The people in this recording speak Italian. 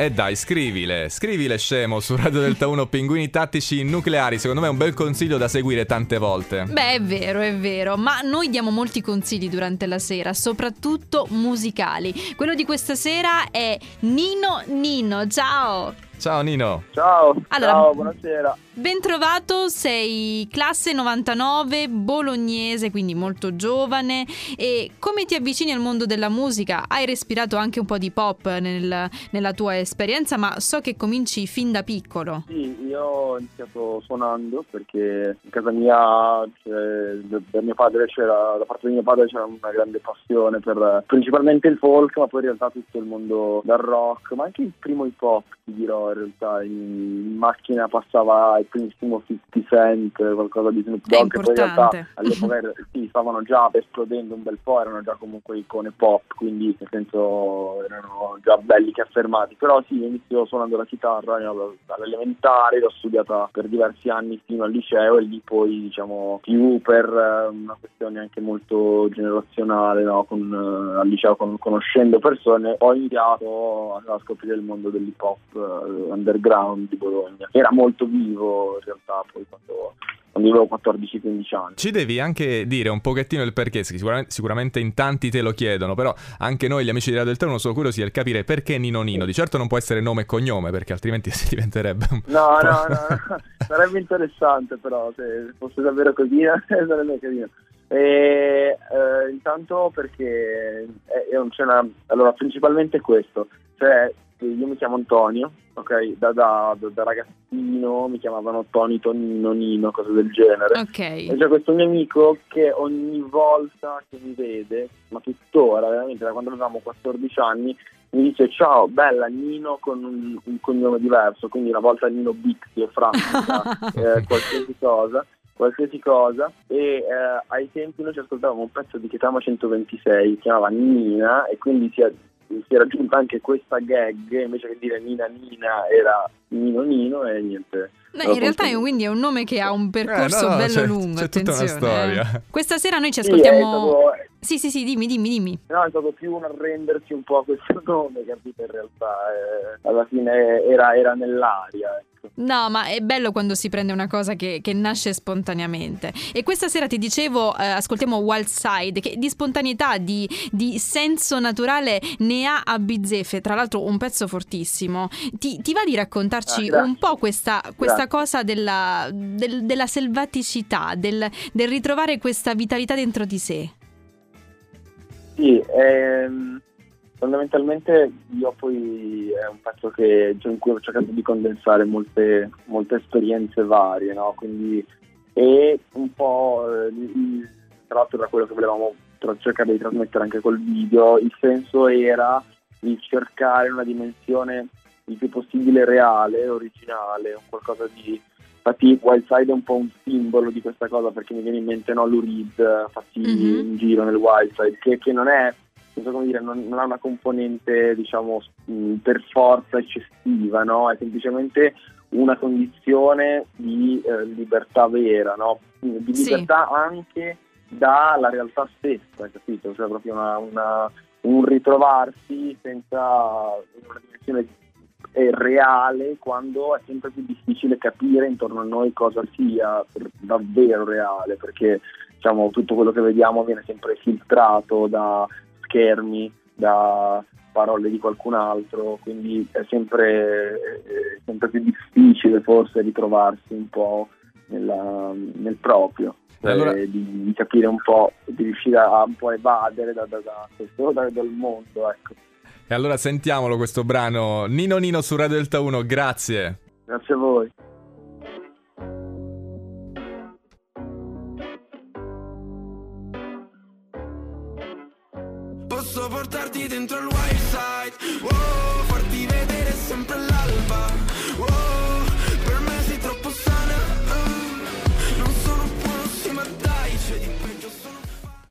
E dai, scrivile, scrivile scemo su Radio Delta 1 Pinguini tattici nucleari, secondo me è un bel consiglio da seguire tante volte. Beh, è vero, è vero, ma noi diamo molti consigli durante la sera, soprattutto musicali. Quello di questa sera è Nino Nino, ciao! Ciao Nino. Ciao, Allora- ciao, buonasera. Ben trovato, sei classe 99, bolognese, quindi molto giovane. E come ti avvicini al mondo della musica? Hai respirato anche un po' di pop nel- nella tua esperienza, ma so che cominci fin da piccolo. Sì, io ho iniziato suonando perché in casa mia, cioè, da da mio padre c'era, da parte di mio padre c'era una grande passione per principalmente il folk, ma poi in realtà tutto il mondo del rock, ma anche il primo hip hop, ti dirò in realtà. In, in macchina passava il primissimo 50 Cent, qualcosa di Snoop Dogg, che poi in realtà all'epoca sì, stavano già esplodendo un bel po', erano già comunque icone pop, quindi nel senso erano già belli che affermati. Però sì, io inizio suonando la chitarra io all'elementare, l'ho studiata per diversi anni fino al liceo e lì poi diciamo più per eh, una questione anche molto generazionale, no? con, eh, al liceo con- conoscendo persone, ho iniziato a, scoprire il mondo dell'hip hop eh, underground di Bologna. Era molto vivo in realtà poi quando, quando avevo 14-15 anni. Ci devi anche dire un pochettino il perché, sicuramente, sicuramente in tanti te lo chiedono, però anche noi gli amici di Radio del Terno sono curiosi del capire perché Nino Nino. Di certo non può essere nome e cognome, perché altrimenti si diventerebbe un No, po'- no, no, no. sarebbe interessante però se fosse davvero così sarebbe carino. E, eh, intanto perché un- c'è una- allora principalmente questo, cioè io mi chiamo Antonio, ok, da, da- da- ragazzino mi chiamavano Tony, Tonino, Nino, cose del genere. E Ok. c'è questo mio amico che ogni volta che mi vede, ma tuttora, veramente da quando avevamo 14 anni, mi dice ciao, bella Nino con un, un cognome diverso, quindi una volta Nino Bixi o Francia, eh, qualsiasi cosa. Qualsiasi cosa, e eh, ai tempi noi ci ascoltavamo un pezzo di Kitama 126, si chiamava Nina, e quindi si è, si è raggiunta anche questa gag, invece che dire Nina Nina era Nino Nino, e niente. No, in realtà è un- quindi è un nome che ha un percorso Eh, no, no, bello c'è- lungo. c'è tutta una attenzione, storia. eh. Questa sera noi ci Sì, ascoltiamo. stato- Sì, sì, sì, dimmi, dimmi, dimmi. No, è stato più un arrendersi un po' a questo nome, capito? In realtà, eh, alla fine era, era nell'aria. No, ma è bello quando si prende una cosa che, che nasce spontaneamente. E questa sera ti dicevo, eh, ascoltiamo Wild Side, che di spontaneità, di, di senso naturale ne ha a bizzeffe. Tra l'altro, un pezzo fortissimo. Ti, ti va di raccontarci Ah, un po' questa, questa cosa della, del- della selvaticità, del, del ritrovare questa vitalità dentro di sé? Sì, ehm, fondamentalmente io poi è un pezzo che, in cui ho cercato di condensare molte, molte esperienze varie, no? Quindi, e un po', eh, il- tra l'altro era quello che volevamo tra- cercare di trasmettere anche col video, il senso era di cercare una dimensione il più possibile reale, originale, un qualcosa di... Infatti Wildside è un po' un simbolo di questa cosa perché mi viene in mente no, Lou Reed, eh, fatti Mhm. in giro nel Wildside, che, che non è, non so come dire, non, non ha una componente diciamo mh, per forza eccessiva, no? È semplicemente una condizione di eh, libertà vera, no? Di Sì. libertà anche dalla realtà stessa, capito? Cioè proprio una- una- un ritrovarsi senza una dimensione reale quando è sempre più difficile capire intorno a noi cosa sia davvero reale, perché diciamo, tutto quello che vediamo viene sempre filtrato da schermi, da parole di qualcun altro, quindi è sempre, è sempre più difficile forse ritrovarsi un po' nella- nel proprio. E allora- eh, di, di capire un po', di riuscire a un po' evadere da, da, da questo da- dal mondo, ecco. E allora sentiamolo questo brano. Nino Nino su Radio Delta 1, grazie. Grazie a voi. posso portarti dentro il wild side. Oh, farti vedere sempre